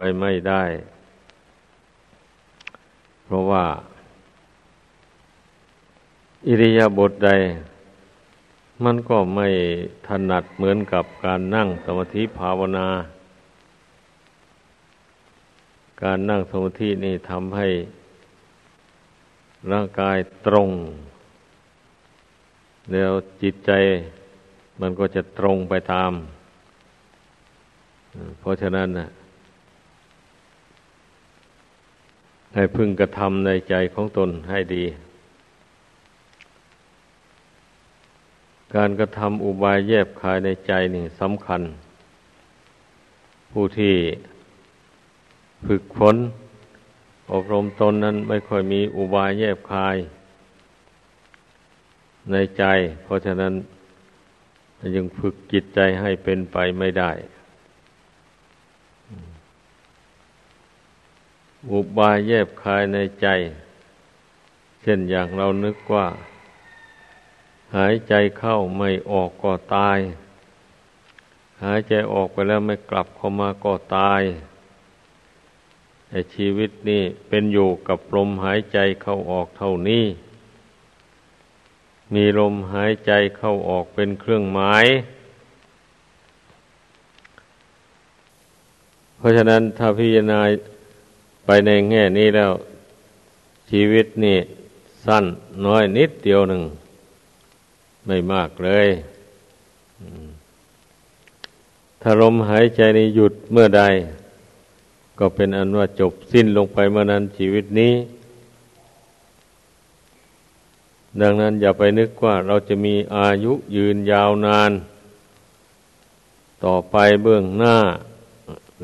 ไปไม่ได้ เพราะว่า อิริยาบถใด มันก็ไม่ถนัดเหมือนกับการนั่งสมาธิภาวนา การนั่งสมาธินี่ทำให้ร่างกายตรง แล้วจิตใจมันก็จะตรงไปตาม เพราะฉะนั้นนะ ให้พึงกระทำในใจของตนให้ดี การกระทำอุบายแยบคายในใจนี่สำคัญ ผู้ที่ฝึกฝนอบรมตนนั้นไม่ค่อยมีอุบายแยบคาย ในใจ เพราะฉะนั้นยังฝึกจิตใจให้เป็นไปไม่ได้ อุบายแยบคายในใจ เช่นอย่างเรานึกว่า หายใจเข้าไม่ออกก็ตาย หายใจออกไปแล้วไม่กลับเข้ามาก็ตายไอ้ชีวิตนี่เป็นอยู่กับลมหายใจเข้าออกเท่านี้ มีลมหายใจเข้าออกเป็นเครื่องหมาย เพราะฉะนั้นถ้าพิจารณา ไปในแง่นี้แล้ว ชีวิตนี่สั้นน้อยนิดเดียวหนึ่ง ไม่มากเลยถ้าลมหายใจนี้หยุดเมื่อใด ก็เป็นอันว่าจบสิ้นลงไปเมื่อนั้นชีวิตนี้ ดังนั้นอย่าไปนึกว่าเราจะมีอายุยืนยาวนาน ต่อไปเบื้องหน้า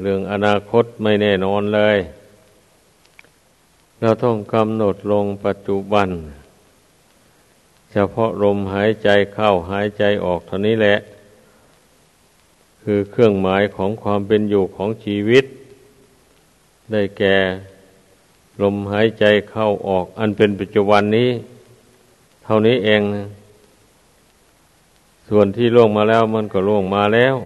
เรื่องอนาคตไม่แน่นอนเลย เราต้องกำหนดลงปัจจุบัน เฉพาะลมหายใจเข้าหายใจออกเท่านี้แหละ คือเครื่องหมายของความเป็นอยู่ของชีวิต ได้แก่ลมหายใจเข้าออก อันเป็นปัจจุบันนี้ เท่านี้เองนะส่วนที่ล่วงมาแล้วมันก็ล่วงมาแล้ว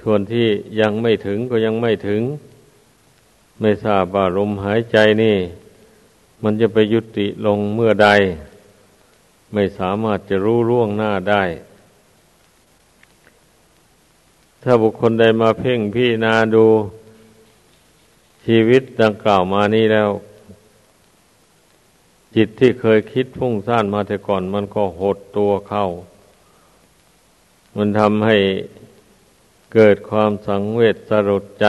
ส่วนที่ยังไม่ถึงก็ยังไม่ถึง ไม่ทราบว่าลมหายใจนี่ มันจะไปยุติลงเมื่อใด ไม่สามารถจะรู้ล่วงหน้าได้ ถ้าบุคคลใดมาเพ่งพี่นาดูชีวิตดังกล่าวมานี้แล้ว จิตที่เคยคิดพุ่งซ่านมาแต่ก่อน มันก็หดตัวเข้า มันทำให้เกิดความสังเวชสลดใจ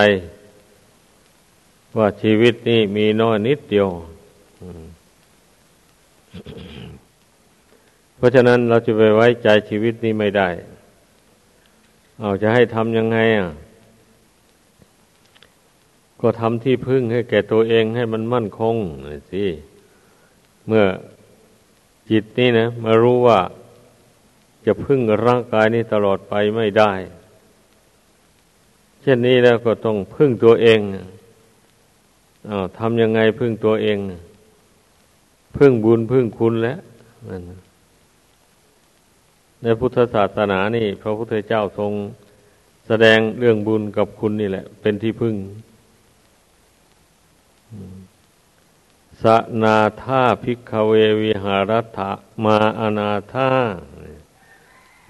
ว่าชีวิตนี้มีน้อยนิดเดียว เพราะฉะนั้นเราจะไปไว้ใจชีวิตนี้ไม่ได้ เอาจะให้ทำยังไงอะ ก็ทำที่พึ่งให้แก่ตัวเองให้มันมั่นคงสิ เมื่อจิตนี่นะมารู้ว่าจะพึ่งร่างกายนี้ตลอดไปไม่ได้ เช่นนี้แล้วก็ต้องพึ่งตัวเอง อาทำยังไงพึ่งตัวเอง พึ่งบุญพึ่งคุณแล้วในพุทธศาสนานี่ พระพุทธเจ้าทรงแสดงเรื่องบุญกับคุณนี่แหละ เป็นที่พึ่งสนาธาภิกขเววิหารัฐมาอนาธา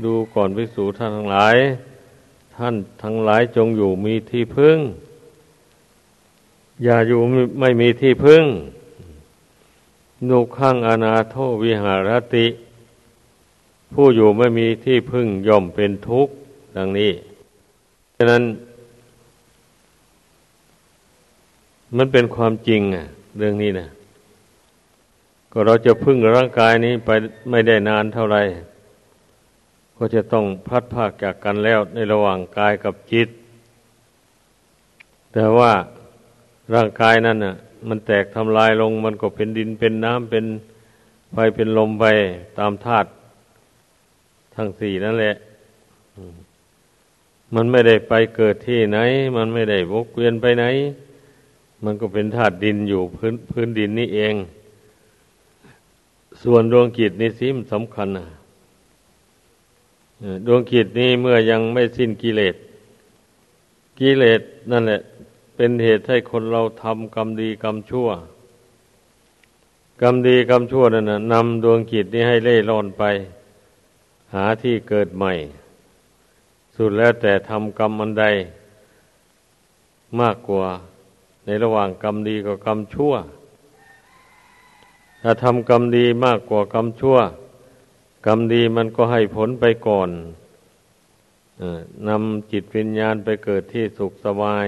ดูก่อนภิกษุท่านทั้งหลาย ท่านทั้งหลายจงอยู่มีที่พึ่ง อย่าอยู่ไม่มีที่พึ่ง นุขังอนาโทวิหารติ ผู้อยู่ไม่มีที่พึ่งย่อมเป็นทุกข์ดังนี้ฉะนั้น มันเป็นความจริงอะ เรื่องนี้นะก็เราจะพึ่งร่างกายนี้ไปไม่ได้นานเท่าไหร่ก็จะต้องพัดภาคจากกันแล้วในระหว่างกายกับจิต แต่ว่า ร่างกายนั้นน่ะ มันแตกทำลายลง มันก็เป็นดินเป็นน้ำเป็นไฟเป็นลมไปตามธาตุทั้งสี่นั่นแหละมันไม่ได้ไปเกิดที่ไหน มันไม่ได้วกเวียนไปไหน มันก็เป็นธาตุดินอยู่พื้นพื้นดินนี่เอง ส่วนดวงกิจนี่สิมสำคัญนะดวงกิจนี้เมื่อยังไม่สิ้นกิเลส กิเลสนั่นแหละ เป็นเหตุให้คนเราทำกรรมดีกรรมชั่ว กรรมดีกรรมชั่วนั่นนะนำดวงจิตนี้ให้เล่ร่อนไป หาที่เกิดใหม่ สุดแล้วแต่ทำกรรมอันใด มากกว่าในระหว่างกรรมดีกับกรรมชั่ว ถ้าทำกรรมดีมากกว่ากรรมชั่ว กรรมดีมันก็ให้ผลไปก่อนนำจิตวิญญาณไปเกิดที่สุขสบาย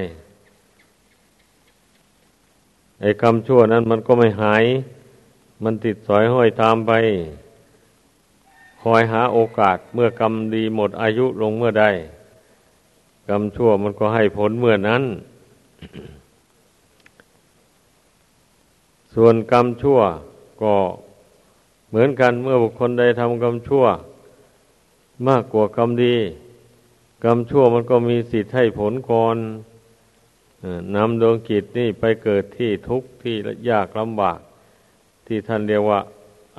ไอ้กรรมชั่วนั้นมันก็ไม่หาย มันติดสอยห้อยตามไป คอยหาโอกาสเมื่อกรรมดีหมดอายุลงเมื่อใดกรรมชั่วมันก็ให้ผลเมื่อนั้น ส่วนกรรมชั่วก็เหมือนกันเมื่อบุคคลใดทำกรรมชั่ว มากกว่ากรรมดี กรรมชั่วมันก็มีสิทธิ์ให้ผลก่อน นำดวงกิจนี่ไปเกิดที่ทุกข์ที่ยากลำบาก ที่ท่านเรียกว่า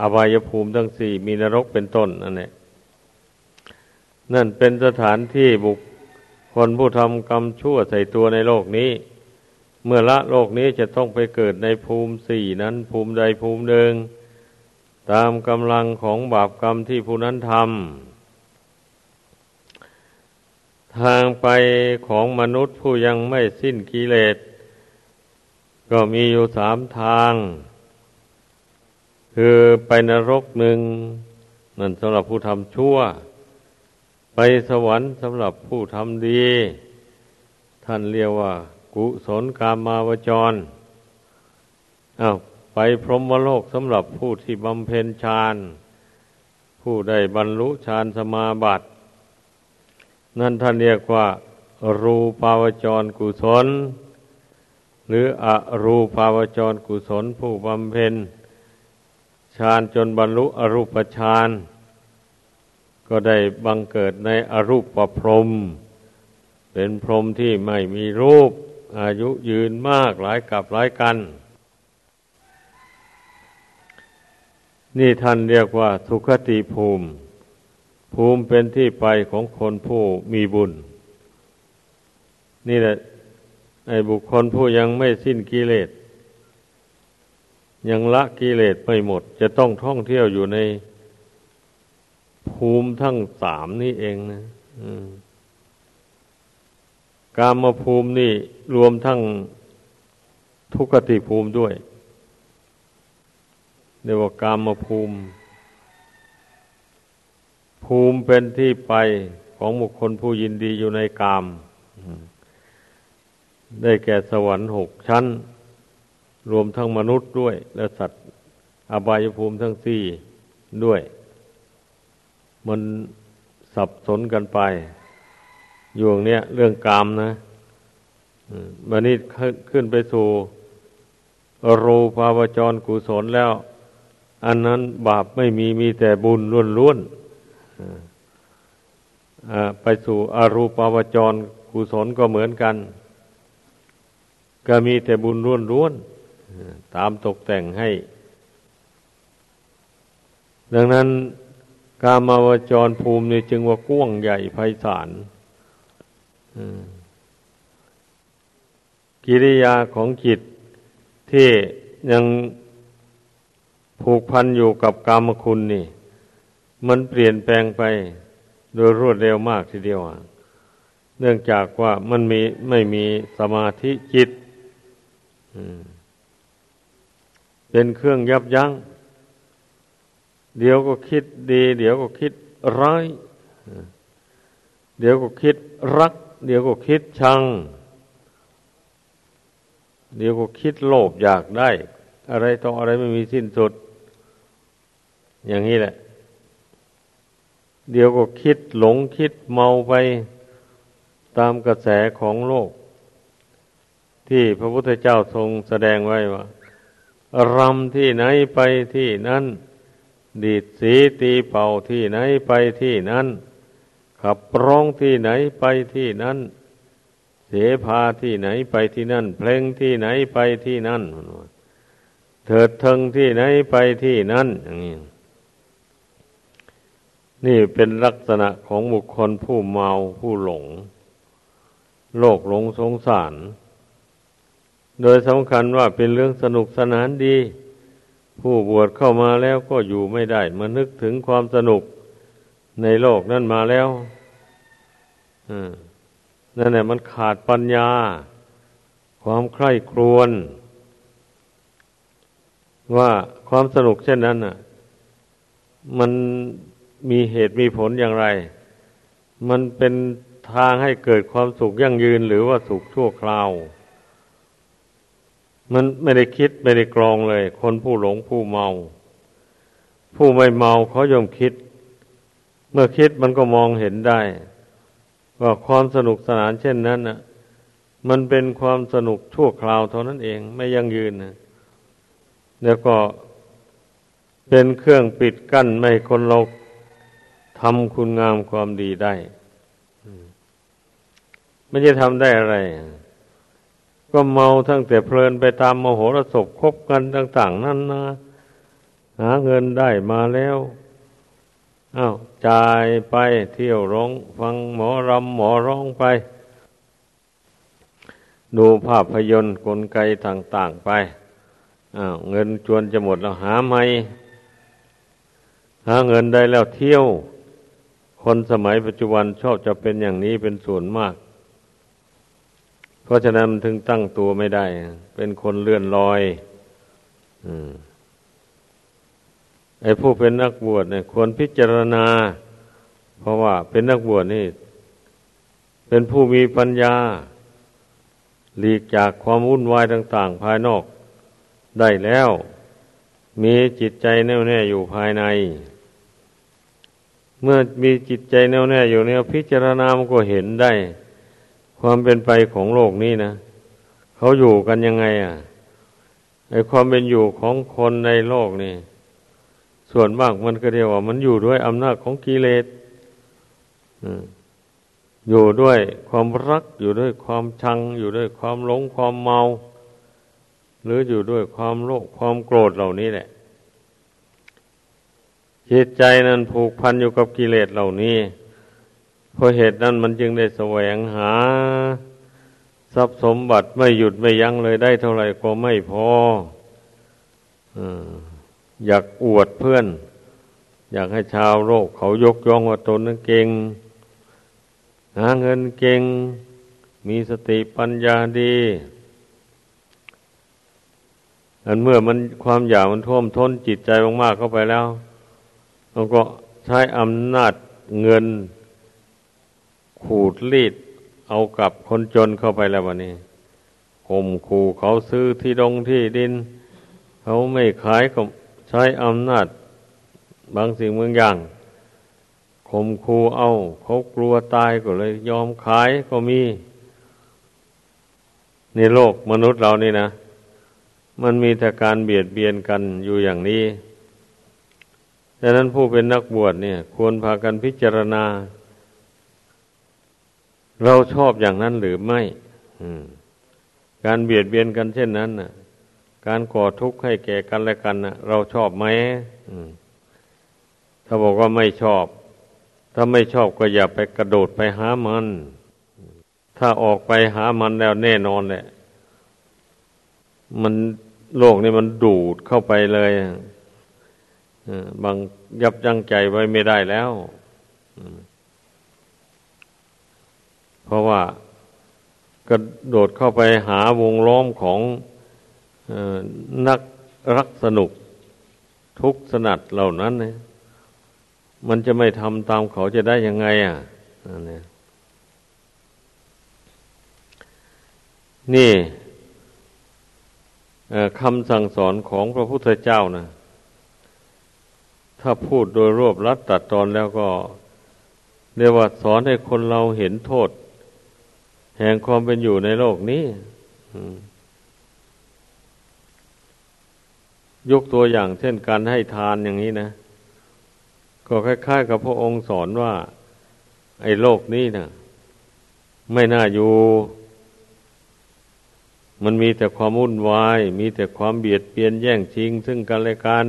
อบายภูมิทั้งสี่มีนรกเป็นต้นนั่นแหละนั่นเป็นสถานที่บุคคลผู้ทำกรรมชั่วใส่ตัวในโลกนี้ เมื่อละโลกนี้จะต้องไปเกิดในภูมิสี่นั้นภูมิใดภูมิหนึ่งตามกำลังของบาปกรรมที่ผู้นั้นทำ ทางไปของมนุษย์ผู้ยังไม่สิ้นกิเลส ก็มีอยู่สามทาง คือไปนรกหนึ่งนั่นสำหรับผู้ทำชั่ว ไปสวรรค์สำหรับผู้ทำดี ท่านเรียกว่า กุศลกามาวจรอา้าวไปพรหมโลกสำหรับผู้ที่บำเพ็ญฌานผู้ได้บรรลุฌานสมาบัติ นั่นท่านเรียกว่า รูปาวจรกุศล หรืออรูปาวจรกุศลผู้บำเพ็ญฌานจนบรรลุอรูปฌานก็ได้บังเกิดในอรูปประพรม เป็นพรหมที่ไม่มีรูป อายุยืนมากหลายกับหลายกัน นี่ท่านเรียกว่าสุขติภูมิ ภูมิเป็นที่ไปของคนผู้มีบุญ นี่แหละไอ้บุคคลผู้ยังไม่สิ้นกิเลส ยังละกิเลสไม่หมด จะต้องท่องเที่ยวอยู่ในภูมิทั้งสามนี่เองนะกามมาภูมินี่รวมทั้งทุกติภูมิด้วยเรียกว่ากามมาภูมิ ภูมิเป็นที่ไปของบุคคลผู้ยินดีอยู่ในกาม ได้แก่สวรรค์หกชั้น รวมทั้งมนุษย์ด้วย และสัตว์อบายภูมิทั้งสี่ด้วย มันสับสนกันไป อยู่งเนี้ยเรื่องกามนะมันนี้ขึ้นไปสู่รูปาวจรกุศลแล้ว อันนั้นบาปไม่มีมีแต่บุญล้วนๆ ไปสู่อรูปาวจรกุศลก็เหมือนกัน ก็มีแต่บุญล้วนๆตามตกแต่งให้ ดังนั้นกามาวจรภูมินี่จึงว่ากว้างใหญ่ไพศาลกิริยาของจิตที่ยังผูกพันอยู่กับกามคุณนี่ มันเปลี่ยนแปลงไปโดยรวดเร็วมากทีเดียวเนื่องจากว่ามันมีไม่มีสมาธิจิตเป็นเครื่องยับยัง้ง เดี๋ยวก็คิดดี เดี๋ยวก็คิดร้ายเดี๋ยวก็คิดรัก เดี๋ยวก็คิดชัง เดี๋ยวก็คิดโลภอยากได้ อะไรต่ออะไรไม่มีสิ้นสุด อย่างนี้แหละ เดี๋ยวก็คิดหลงคิดเมาไปตามกระแสของโลก ที่พระพุทธเจ้าทรงแสดงไว้ว่ารำที่ไหนไปที่นั่น ดีดสีตีเป่าที่ไหนไปที่นั่น ขับร้องที่ไหนไปที่นั่น เสพาที่ไหนไปที่นั่น เพลงที่ไหนไปที่นั่นเถิดเทิงที่ไหนไปที่นั่นอย่างนี้ นี่เป็นลักษณะของบุคคลผู้เมาผู้หลง โลกหลงสงสาร โดยสำคัญว่าเป็นเรื่องสนุกสนานดี ผู้บวชเข้ามาแล้วก็อยู่ไม่ได้มานึกถึงความสนุกในโลกนั้นมาแล้วนั่นแหละมันขาดปัญญา ความใคร่ครวญว่าความสนุกเช่นนั้นน่ะ มัน มีเหตุมีผลอย่างไร มันเป็นทางให้เกิดความสุขยั่งยืนหรือว่าสุขชั่วคราว มันไม่ได้คิดไม่ได้กรองเลย คนผู้หลงผู้เมา ผู้ไม่เมาเขายอมคิด เมื่อคิดมันก็มองเห็นได้ ว่าความสนุกสนานเช่นนั้นน่ะ มันเป็นความสนุกชั่วคราวเท่านั้นเองไม่ยั่งยืนนะแล้วก็เป็นเครื่องปิดกั้นไม่คนเรา ทำคุณงามความดีได้ไม่จะทำได้อะไร ก็เมาทั้งแต่เพลินไปตามมโหรสพคบกันต่าง ๆ นั่นนะหาเงินได้มาแล้วอา้าวจ่ายไปเที่ยวร้อง ฟังหมอรำหมอร้องไป ดูภาพยนตร์กลไกต่าง ๆ ไปอ้าวเงินจวนจะหมดแล้วหาไม่หาเงินได้แล้วเที่ยว คนสมัยปัจจุบันชอบจะเป็นอย่างนี้เป็นส่วนมาก เพราะฉะนั้นถึงตั้งตัวไม่ได้ เป็นคนเลื่อนลอยอไอ้ผู้เป็นนักบวชเนี่ย ควรพิจารณา เพราะว่าเป็นนักบวชนี่ เป็นผู้มีปัญญา หลีกจากความวุ่นวายต่าง ๆ ภายนอก ได้แล้ว มีจิตใจแน่วแน่อยู่ภายใน เมื่อมีจิตใจแน่วแน่อยู่เนี่ยพิจารณามันก็เห็นได้ ความเป็นไปของโลกนี้นะเขาอยู่กันยังไง อะไอความเป็นอยู่ของคนในโลกนี่ ส่วนมากมันก็เรียกว่า มันอยู่ด้วยอำนาจของกิเลสอยู่ด้วยความรัก อยู่ด้วยความชัง อยู่ด้วยความหลงความเมา หรืออยู่ด้วยความโลภความโกรธเหล่านี้แหละ จิตใจนั้นผูกพันอยู่กับกิเลสเหล่านี้เพราะเหตุนั้นมันจึงได้แสวงหา ทรัพย์สมบัติไม่หยุดไม่ยั้งเลยได้เท่าไหร่ก็ไม่พออยากอวดเพื่อน อยากให้ชาวโลกเขายกย่องว่าตนนั้นเก่ง หาเงินเก่ง มีสติปัญญาดีอันเมื่อมันความอยากมันท่วมท้นจิตใจมากๆเข้าไปแล้ว เราก็ใช้อำนาจเงินขูดรีดเอากับคนจนเข้าไปแล้ววันนี้ข่มขู่เขาซื้อที่ดงที่ดิน เขาไม่ขายก็ใช้อำนาจบางสิ่งบางอย่างข่มขู่เอา เขากลัวตายก็เลยยอมขายก็มีในโลกมนุษย์เรานี่นะ มันมีแต่การเบียดเบียนกันอยู่อย่างนี้ ดังนั้นผู้เป็นนักบวชเนี่ย ควรพากันพิจารณา เราชอบอย่างนั้นหรือไม่การเบียดเบียนกันเช่นนั้นน่ะ การก่อทุกข์ให้แก่กันและกันน่ะ เราชอบไหมถ้าบอกว่าไม่ชอบ ถ้าไม่ชอบก็อย่าไปกระโดดไปหามัน ถ้าออกไปหามันแล้วแน่นอนแหละ มันโลกนี่มันดูดเข้าไปเลย บางยับยั้งใจไว้ไม่ได้แล้วเพราะว่ากระโดดเข้าไปหาวงล้อมของนักรักสนุกทุกสนัดเหล่านั้นเนี่ยมันจะไม่ทำตามเขาจะได้ยังไง อะนี่คำสั่งสอนของพระพุทธเจ้านะ ถ้าพูดโดยรวบรัดตัดตอนแล้วก็เรียกว่าสอนให้คนเราเห็นโทษ แห่งความเป็นอยู่ในโลกนี้ยกตัวอย่างเช่นการให้ทานอย่างนี้นะ ก็คล้ายๆ กับพระองค์สอนว่า ไอ้โลกนี้นะไม่น่าอยู่ มันมีแต่ความวุ่นวาย มีแต่ความเบียดเบียนแย่งชิง ซึ่งกันและกัน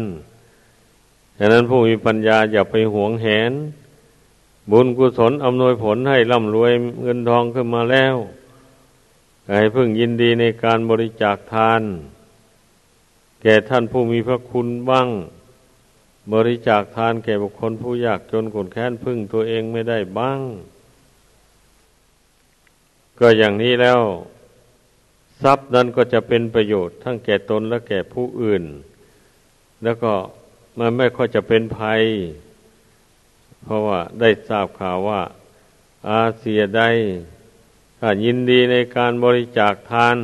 ฉะนั้นผู้มีปัญญาอย่าไปหวงแหน บุญกุศลอำนวยผลให้ร่ำรวยเงินทองขึ้นมาแล้วให้พึ่งยินดีในการบริจาคทาน แก่ท่านผู้มีพระคุณบ้าง บริจาคทานแก่บุคคลผู้ยากจนขนแค้นพึ่งตัวเองไม่ได้บ้าง ก็อย่างนี้แล้ว ทรัพย์นั้นก็จะเป็นประโยชน์ทั้งแก่ตนและแก่ผู้อื่น แล้วก็ มันไม่ค่อยจะเป็นภัย เพราะว่าได้ทราบข่าวว่า อาเซียได้ถ้ายินดีในการบริจาคทาน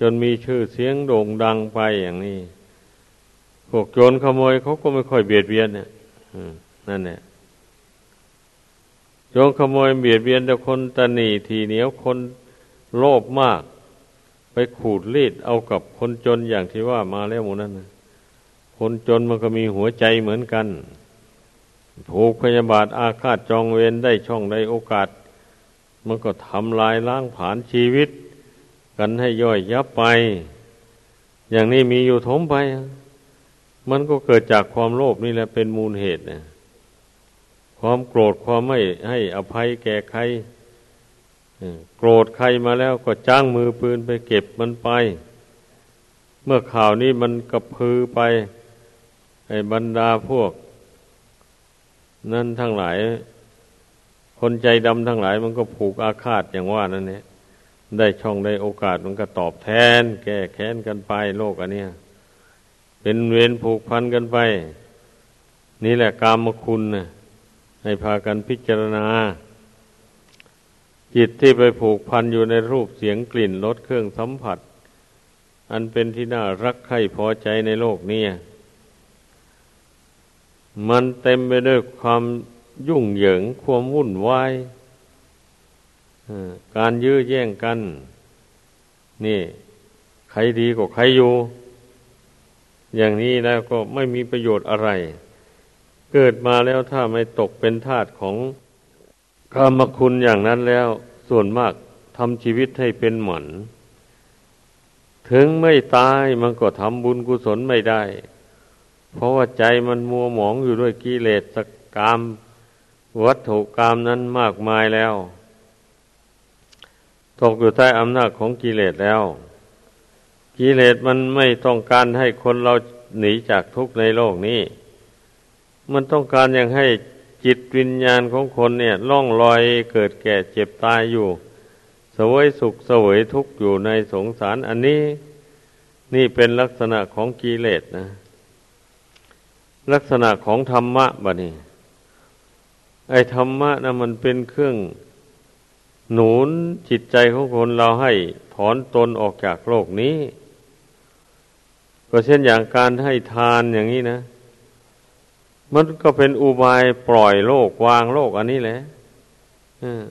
จนมีชื่อเสียงโด่งดังไปอย่างนี้ พวกโจรขโมยเขาก็ไม่ค่อยเบียดเบียนเนี่ยนั่นแหละโจรขโมยเบียดเบียนแต่คนตนีทีเหนียวคนโลภมาก ไปขูดรีดเอากับคนจนอย่างที่ว่ามาแล้วหมดนั้นนะ คนจนมันก็มีหัวใจเหมือนกันผูกพยาบาทอาฆาตจองเวรได้ช่องได้โอกาส มันก็ทำลายล้างผานชีวิต กันให้ย่อยยับไป อย่างนี้มีอยู่ทมไป มันก็เกิดจากความโลภนี่แหละเป็นมูลเหตุเนี่ยความโกรธความไม่ให้อภัยแก่ใครโกรธใครมาแล้วก็จ้างมือปืนไปเก็บมันไป เมื่อข่าวนี้มันกระพือไป ไอ้บรรดาพวก นั่นทั้งหลาย คนใจดำทั้งหลาย มันก็ผูกอาฆาตอย่างว่านั่นเนี่ยได้ช่องได้โอกาสมันก็ตอบแทน แก้แค้นกันไปโลกอันเนี้ยเป็นเวรผูกพันกันไป นี่แหละกามคุณนะให้พากันพิจารณา จิตที่ไปผูกพันอยู่ในรูปเสียงกลิ่นรสเครื่องสัมผัส อันเป็นที่น่ารักใคร่พอใจในโลกนี้ มันเต็มไปด้วยความยุ่งเหยิงความวุ่นวายการยื้อแย่งกัน นี่ ใครดีกว่าใครอยู่ อย่างนี้แล้วก็ไม่มีประโยชน์อะไร เกิดมาแล้วถ้าไม่ตกเป็นทาสของกรรมคุณอย่างนั้นแล้ว ส่วนมากทำชีวิตให้เป็นหมัน ถึงไม่ตายมันก็ทำบุญกุศลไม่ได้ เพราะว่าใจมันมัวหมองอยู่ด้วยกิเลสกรรมวัตถุกรรมนั้นมากมายแล้ว ตกอยู่ใต้อำนาจของกิเลสแล้ว กิเลสมันไม่ต้องการให้คนเราหนีจากทุกข์ในโลกนี้ มันต้องการอย่างให้จิตวิญญาณของคนเนี่ยล่องลอยเกิดแก่เจ็บตายอยู่ สวยสุขสวยทุกข์อยู่ในสงสารอันนี้ นี่เป็นลักษณะของกิเลสนะ ลักษณะของธรรมะบะนี่ไอ้ธรรมะนะมันเป็นเครื่องหนุนจิตใจของคนเราให้ถอนตนออกจากโลกนี้ ก็เช่นอย่างการให้ทานอย่างนี้นะ มันก็เป็นอุบายปล่อยโลกวางโลกอันนี้แหละ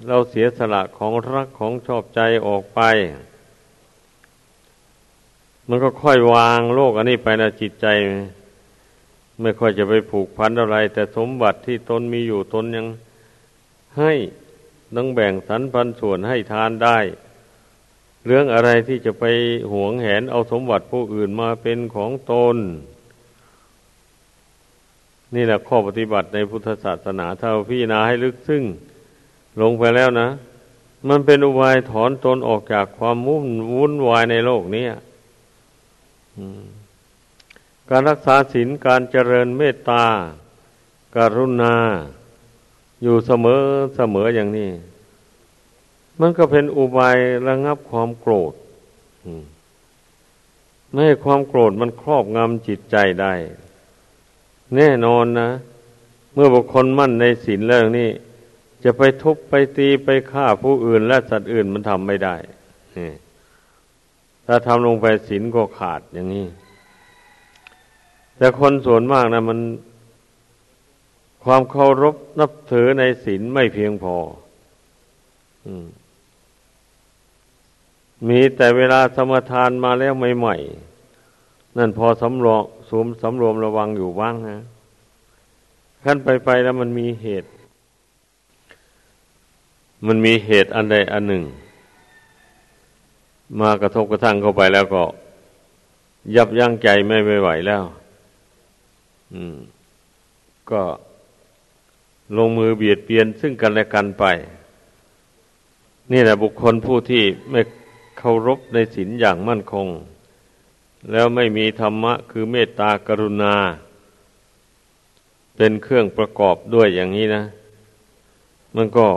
เราเสียสละของรักของชอบใจออกไป มันก็ค่อยวางโลกอันนี้ไปนะจิตใจ ไม่ค่อยจะไปผูกพันอะไร แต่สมบัติที่ตนมีอยู่ตนยังให้ต้องแบ่งสรรพันส่วนให้ทานได้ เรื่องอะไรที่จะไปหวงแหนเอาสมบัติผู้อื่นมาเป็นของตน นี่แหละข้อปฏิบัติในพุทธศาสนาถ้าพี่นาให้ลึกซึ้งลงไปแล้วนะ มันเป็นอุบายถอนตนออกจากความมุ่นวุ่นวายในโลกนี้อืม การรักษาศีลการเจริญเมตตาการุณา อยู่เสมอเสมออย่างนี้ มันก็เป็นอุบายระงับความโกรธไม่ให้ความโกรธมันครอบงำจิตใจได้ แน่นอนนะ เมื่อบุคคลมั่นในศีลแล้วนี่ จะไปทุบไปตีไปฆ่าผู้อื่น และสัตว์อื่นมันทำไม่ได้ถ้าทำลงไปศีลก็ขาดอย่างนี้ แต่คนส่วนมากนะมันความเคารพนับถือในศีลไม่เพียงพอมีแต่เวลาสมทานมาแล้วใหม่ๆนั่นพอสำรวมสมสำรวมระวังอยู่บ้างนะขั้นไปไปแล้วมันมีเหตุ มันมีเหตุอันใดอันหนึ่ง มากระทบกระทั่งเข้าไปแล้วก็ ยับยั้งใจไม่ไหวแล้ว ก็ลงมือเบียดเบียนซึ่งกันและกันไป นี่แหละบุคคลผู้ที่ไม่เคารพในศีลอย่างมั่นคง แล้วไม่มีธรรมะคือเมตตากรุณา เป็นเครื่องประกอบด้วยอย่างนี้นะ มันก็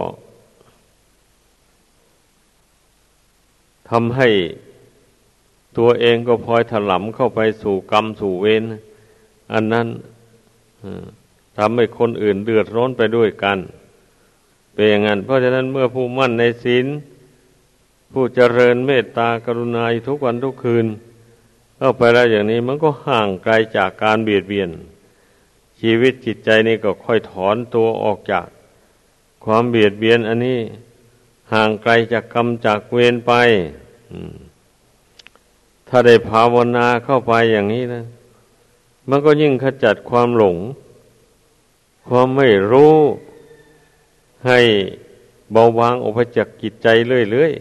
ทำให้ตัวเองก็พลอยถลำเข้าไปสู่กรรมสู่เวร อันนั้นทำให้คนอื่นเดือดร้อนไปด้วยกันเป็นอย่างนั้นเพราะฉะนั้นเมื่อผู้มั่นในศีลผู้เจริญเมตตากรุณาทุกวันทุกคืนเข้าไปแล้วอย่างนี้มันก็ห่างไกลจากการเบียดเบียน ชีวิตจิตใจนี่ก็ค่อยถอนตัวออกจาก ความเบียดเบียนอันนี้ห่างไกลจากกรรมจากเวรไปถ้าได้ภาวนาเข้าไปอย่างนี้นะ มันก็ยิ่งขจัดความหลง ความไม่รู้ ให้เบาบางออกไปจากจิตใจเรื่อย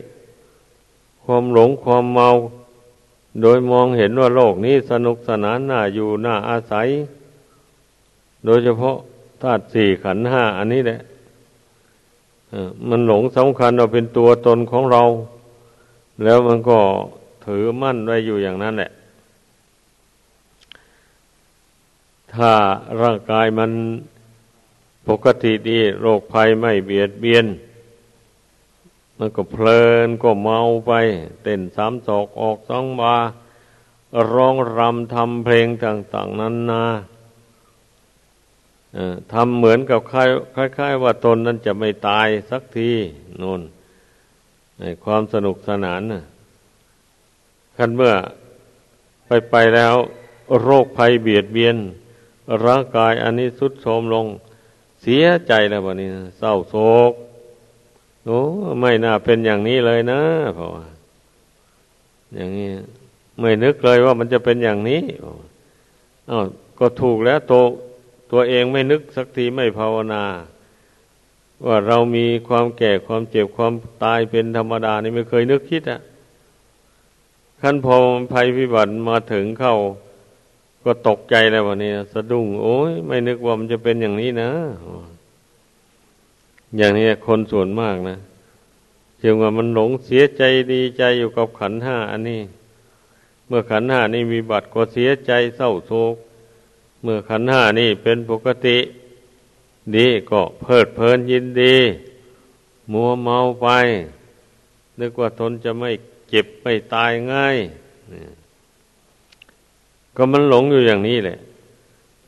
ๆ ความหลงความเมา โดยมองเห็นว่าโลกนี้สนุกสนานน่าอยู่น่าอาศัย โดยเฉพาะธาตุสี่ขันห้าอันนี้แหละมันหลงสำคัญว่าเป็นตัวตนของเรา แล้วมันก็ถือมั่นไว้อยู่อย่างนั้นแหละ ถ้าร่างกายมันปกติดีโรคภัยไม่เบียดเบียน มันก็เพลินก็เมาไป เต้นสามศอกออกสองบาร้องรำทำเพลงต่าง ๆ นั้นนาทำเหมือนกับคล้ายๆว่าตนนั้นจะไม่ตายสักทีนนนความสนุกสนานนะคันเมื่อไปไปแล้ว โรคภัยเบียดเบียน ร่างกายอันนี้สุดโทมลง เสียใจแล้ววันนี้เศร้าโศกโอ้ไม่น่าเป็นอย่างนี้เลยนะเพราะว่าอย่างนี้ไม่นึกเลยว่ามันจะเป็นอย่างนี้อ้าวก็ถูกแล้วตัวตัวเองไม่นึกสักทีไม่ภาวนา ว่าเรามีความแก่ความเจ็บความตายเป็นธรรมดานี่ไม่เคยนึกคิดอะขั้นพอภัยพิบัติมาถึงเข้า ก็ตกใจแล้ววันนี้สะดุ้งโอ้ยไม่นึกว่ามันจะเป็นอย่างนี้นะ อย่างนี้คนส่วนมากนะจึงว่ามันหลงเสียใจดีใจอยู่กับขันห้าอันนี้ เมื่อขันห้านี่มีบัตรก็เสียใจเศร้าโศก เมื่อขันห้านี่เป็นปกติ ดีก็เพลิดเพลินยินดี มัวเมาไป นึกว่าทนจะไม่เจ็บไม่ตายง่าย ก็มันหลงอยู่อย่างนี้แหละ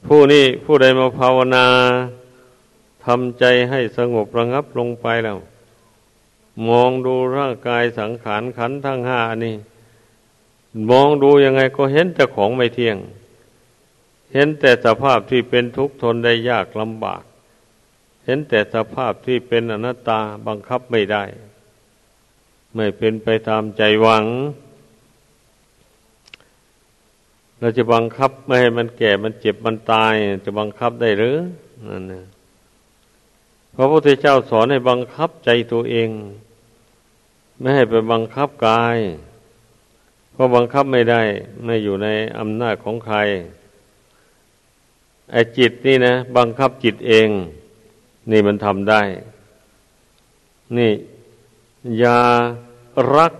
ผู้นี้ผู้ใดมาภาวนาทำใจให้สงบระงับลงไปแล้ว มองดูร่างกายสังขารขันทั้งห้านี่ มองดูยังไงก็เห็นแต่ของไม่เที่ยง เห็นแต่สภาพที่เป็นทุกข์ทนได้ยากลำบาก เห็นแต่สภาพที่เป็นอนัตตาบังคับไม่ได้ ไม่เป็นไปตามใจหวัง เราจะบังคับไม่ให้มันแก่มันเจ็บมันตาย จะบังคับได้หรือนั่นนะพระพุทธเจ้าสอนให้บังคับใจตัวเอง ไม่ให้ไปบังคับกายเพราะบังคับไม่ได้ ไม่อยู่ในอำนาจของใครไอ้จิตนี่นะ บังคับจิตเอง นี่มันทำได้ นี่อย่ารัก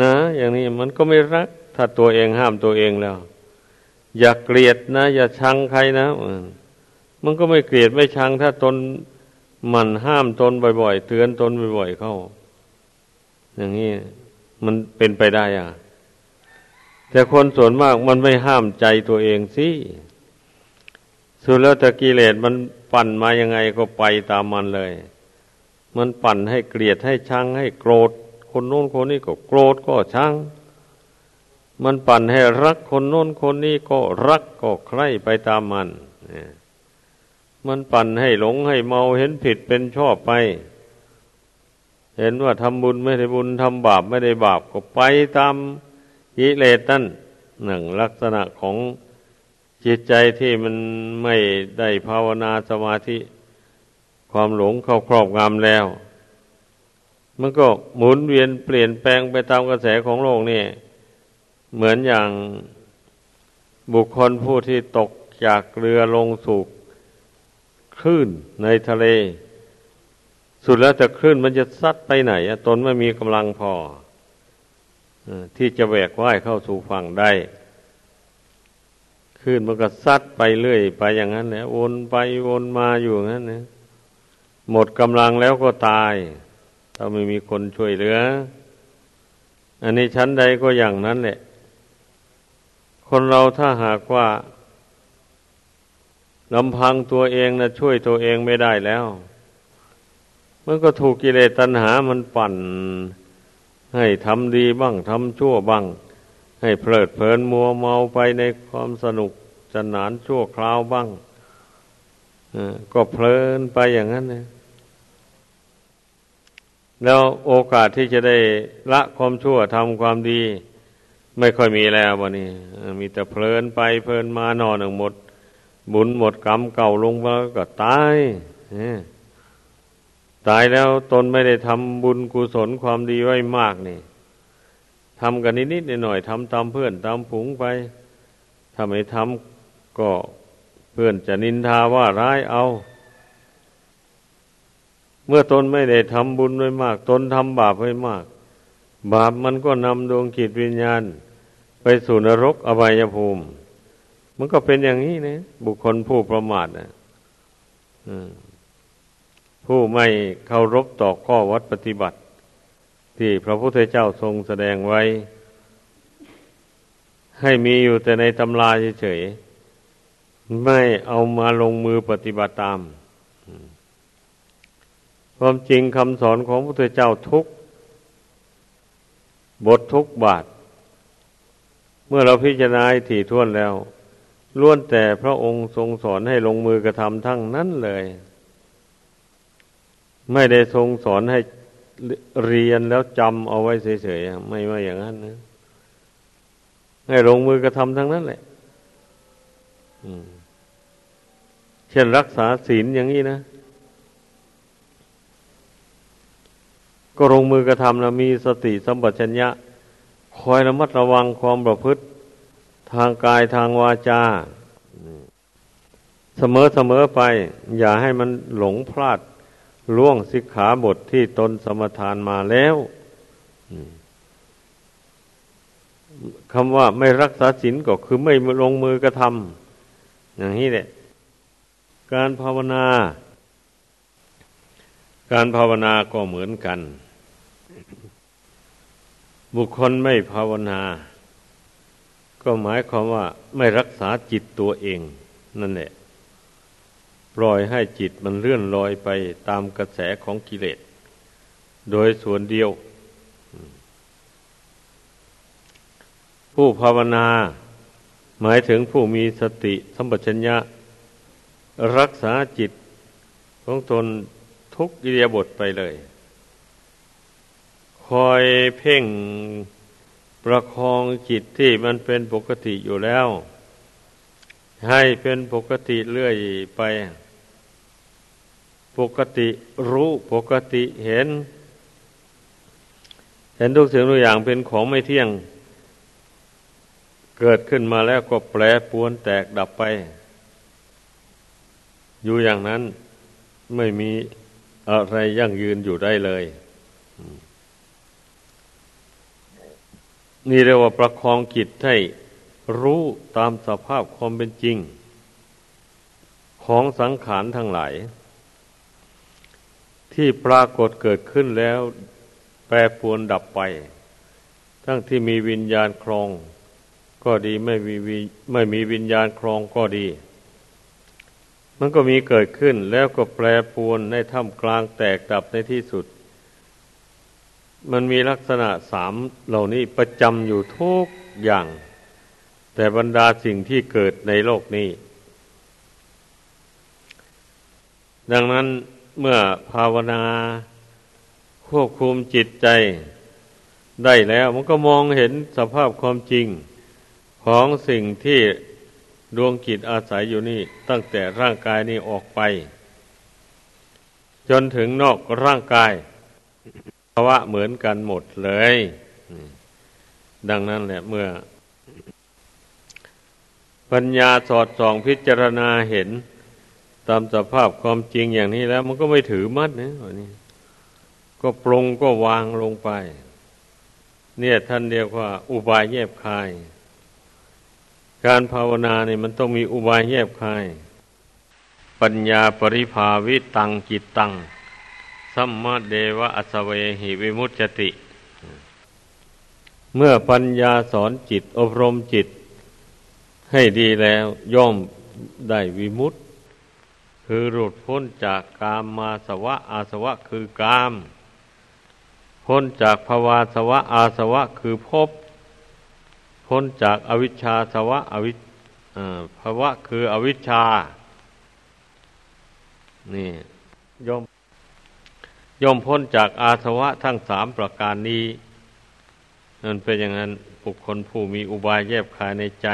นะ อย่างนี้มันก็ไม่รัก ถ้าตัวเองห้ามตัวเองแล้ว อย่าเกลียดนะ อย่าชังใครนะมันก็ไม่เกลียดไม่ชัง ถ้าตนมันห้ามตนบ่อยๆเตือนตนบ่อยๆเข้า อย่างนี้มันเป็นไปได้อะ แต่คนส่วนมากมันไม่ห้ามใจตัวเองสิสุดแล้วแต่กิเลสมันปั่นมายังไงก็ไปตามมันเลย มันปั่นให้เกลียดให้ชังให้โกรธ คนโน้นคนนี้ก็โกรธก็ชัง มันปั่นให้รักคนโน้นคนนี้ก็รักก็ใคร่ไปตามมัน มันปั่นให้หลงให้เมาเห็นผิดเป็นชอบไป เห็นว่าทำบุญไม่ได้บุญทำบาปไม่ได้บาปก็ไปตามกิเลสนั่นหนึ่งลักษณะของจิตใจที่มันไม่ได้ภาวนาสมาธิ ความหลงเข้าครอบงำแล้ว มันก็หมุนเวียนเปลี่ยนแปลงไปตามกระแสของโลกนี่ เหมือนอย่างบุคคลผู้ที่ตกจากเรือลงสู่คลื่นในทะเล สุดแล้วแต่คลื่นมันจะซัดไปไหนตนไม่มีกำลังพอที่จะแหวกว่ายเข้าสู่ฝั่งได้ขึ้นมันก็ซัดไปเรื่อย ไปอย่างนั้นเนี่ยวนไปวนมาอยู่อย่างนั้นเนี่ยหมดกำลังแล้วก็ตาย ถ้าไม่มีคนช่วยเหลือ อันนี้ชั้นใดก็อย่างนั้นแหละ คนเราถ้าหากว่าลำพังตัวเองนะช่วยตัวเองไม่ได้แล้ว มันก็ถูกกิเลสตัณหามันปั่น ให้ทำดีบ้างทำชั่วบ้าง ให้เพลิดเพลินมัวเมาไปในความสนุกสนานชั่วคราวบ้างก็เพลินไปอย่างนั้นนะแล้วโอกาสที่จะได้ละความชั่วทำความดี ไม่ค่อยมีแล้ววันนี้มีแต่เพลินไปเพลินมานอนหมด บุญหมดกรรมเก่าลงมาก็ตายตายแล้วตนไม่ได้ทำบุญกุศลความดีไว้มากนี่ทำกันนิดๆหน่อยๆทำตามเพื่อนตามผงไปถ้าไม่ทำก็เพื่อนจะนินทาว่าร้ายเอา เมื่อตนไม่ได้ทำบุญไว้มาก ตนทำบาปไว้มาก บาปมันก็นำดวงจิตวิญญาณ ไปสู่นรกอบายภูมิ มันก็เป็นอย่างนี้นะบุคคลผู้ประมาทนะผู้ไม่เคารพต่อข้อวัดปฏิบัติ ที่พระพุทธเจ้าทรงแสดงไว้ ให้มีอยู่แต่ในตำราเฉยๆไม่เอามาลงมือปฏิบัติตามความจริงคำสอนของพระพุทธเจ้าทุกบททุกบาท เมื่อเราพิจารณาถี่ถ้วนแล้วล้วนแต่พระองค์ทรงสอนให้ลงมือกระทำทั้งนั้นเลย ไม่ได้ทรงสอนให้เรียนแล้วจำเอาไว้เฉยๆไม่ว่าอย่างนั้นนะให้ลงมือกระทำทั้งนั้นแหละเช่นรักษาศีลอย่างนี้นะ ก็ลงมือกระทำแล้วมีสติสัมปชัญญะ คอยระมัดระวังความประพฤติทางกายทางวาจาเสมอเสมอไป อย่าให้มันหลงพลาดล่วงสิกขาบทที่ตนสมทานมาแล้วคำว่าไม่รักษาศีลก็คือไม่ลงมือกระทำอย่างนี้แหละ การภาวนา การภาวนาก็เหมือนกัน บุคคลไม่ภาวนา ก็หมายความว่าไม่รักษาจิตตัวเอง นั่นแหละปล่อยให้จิตมันเลื่อนลอยไปตามกระแสของกิเลส โดยส่วนเดียว ผู้ภาวนา หมายถึงผู้มีสติสัมปชัญญะ รักษาจิตของตนทุกอิริยาบถไปเลย คอยเพ่งประคองจิตที่มันเป็นปกติอยู่แล้ว ให้เป็นปกติเรื่อยไป ปกติรู้ปกติเห็น เห็นทุกสิ่งทุกอย่างเป็นของไม่เที่ยง เกิดขึ้นมาแล้วก็แปรปวนแตกดับไป อยู่อย่างนั้นไม่มีอะไรยั่งยืนอยู่ได้เลย นี่เรียกว่าประคองจิตให้รู้ตามสภาพความเป็นจริง ของสังขารทั้งหลาย ที่ปรากฏเกิดขึ้นแล้ว แปรปวนดับไป ทั้งที่มีวิญญาณครอง ก็ดีไม่มีไม่มีวิญญาณครองก็ดี มันก็มีเกิดขึ้นแล้วก็แปรปวนในท่ามกลางแตกดับในที่สุด มันมีลักษณะสามเหล่านี้ประจำอยู่ทุกอย่าง แต่บรรดาสิ่งที่เกิดในโลกนี้ ดังนั้นเมื่อภาวนาควบคุมจิตใจได้แล้วมันก็มองเห็นสภาพความจริงของสิ่งที่ดวงจิตอาศัยอยู่นี่ ตั้งแต่ร่างกายนี้ออกไป จนถึงนอกร่างกาย ภาวะเหมือนกันหมดเลย ดังนั้นแหละเมื่อ ปัญญาสอดส่องพิจารณาเห็น ตามสภาพความจริงอย่างนี้แล้ว มันก็ไม่ถือมัดนะนี้ก็ปรงก็วางลงไป เนี่ยท่านเรียกว่า อุบายแยบคาย การภาวนาเนี่ยมันต้องมีอุบายแยบคาย ปัญญาปริภาวิตังจิตตัง สัมมาเดวะอสเวหิวิมุตจติ เมื่อปัญญาสอนจิตอบรมจิต ให้ดีแล้วย่อมได้วิมุตติคือหลุดพ้นจากกามมาสวะอาสวะคือกาม พ้นจากภาวาสวะอาสวะคือภพ พ้นจากอวิชชาสวะอวิภาวะคืออวิชชา นี่ย่อม ย่อมพ้นจากอาสวะทั้งสามประการนี้ นั่นเป็นอย่างนั้นบุคคลผู้มีอุบายแยบคายในใจ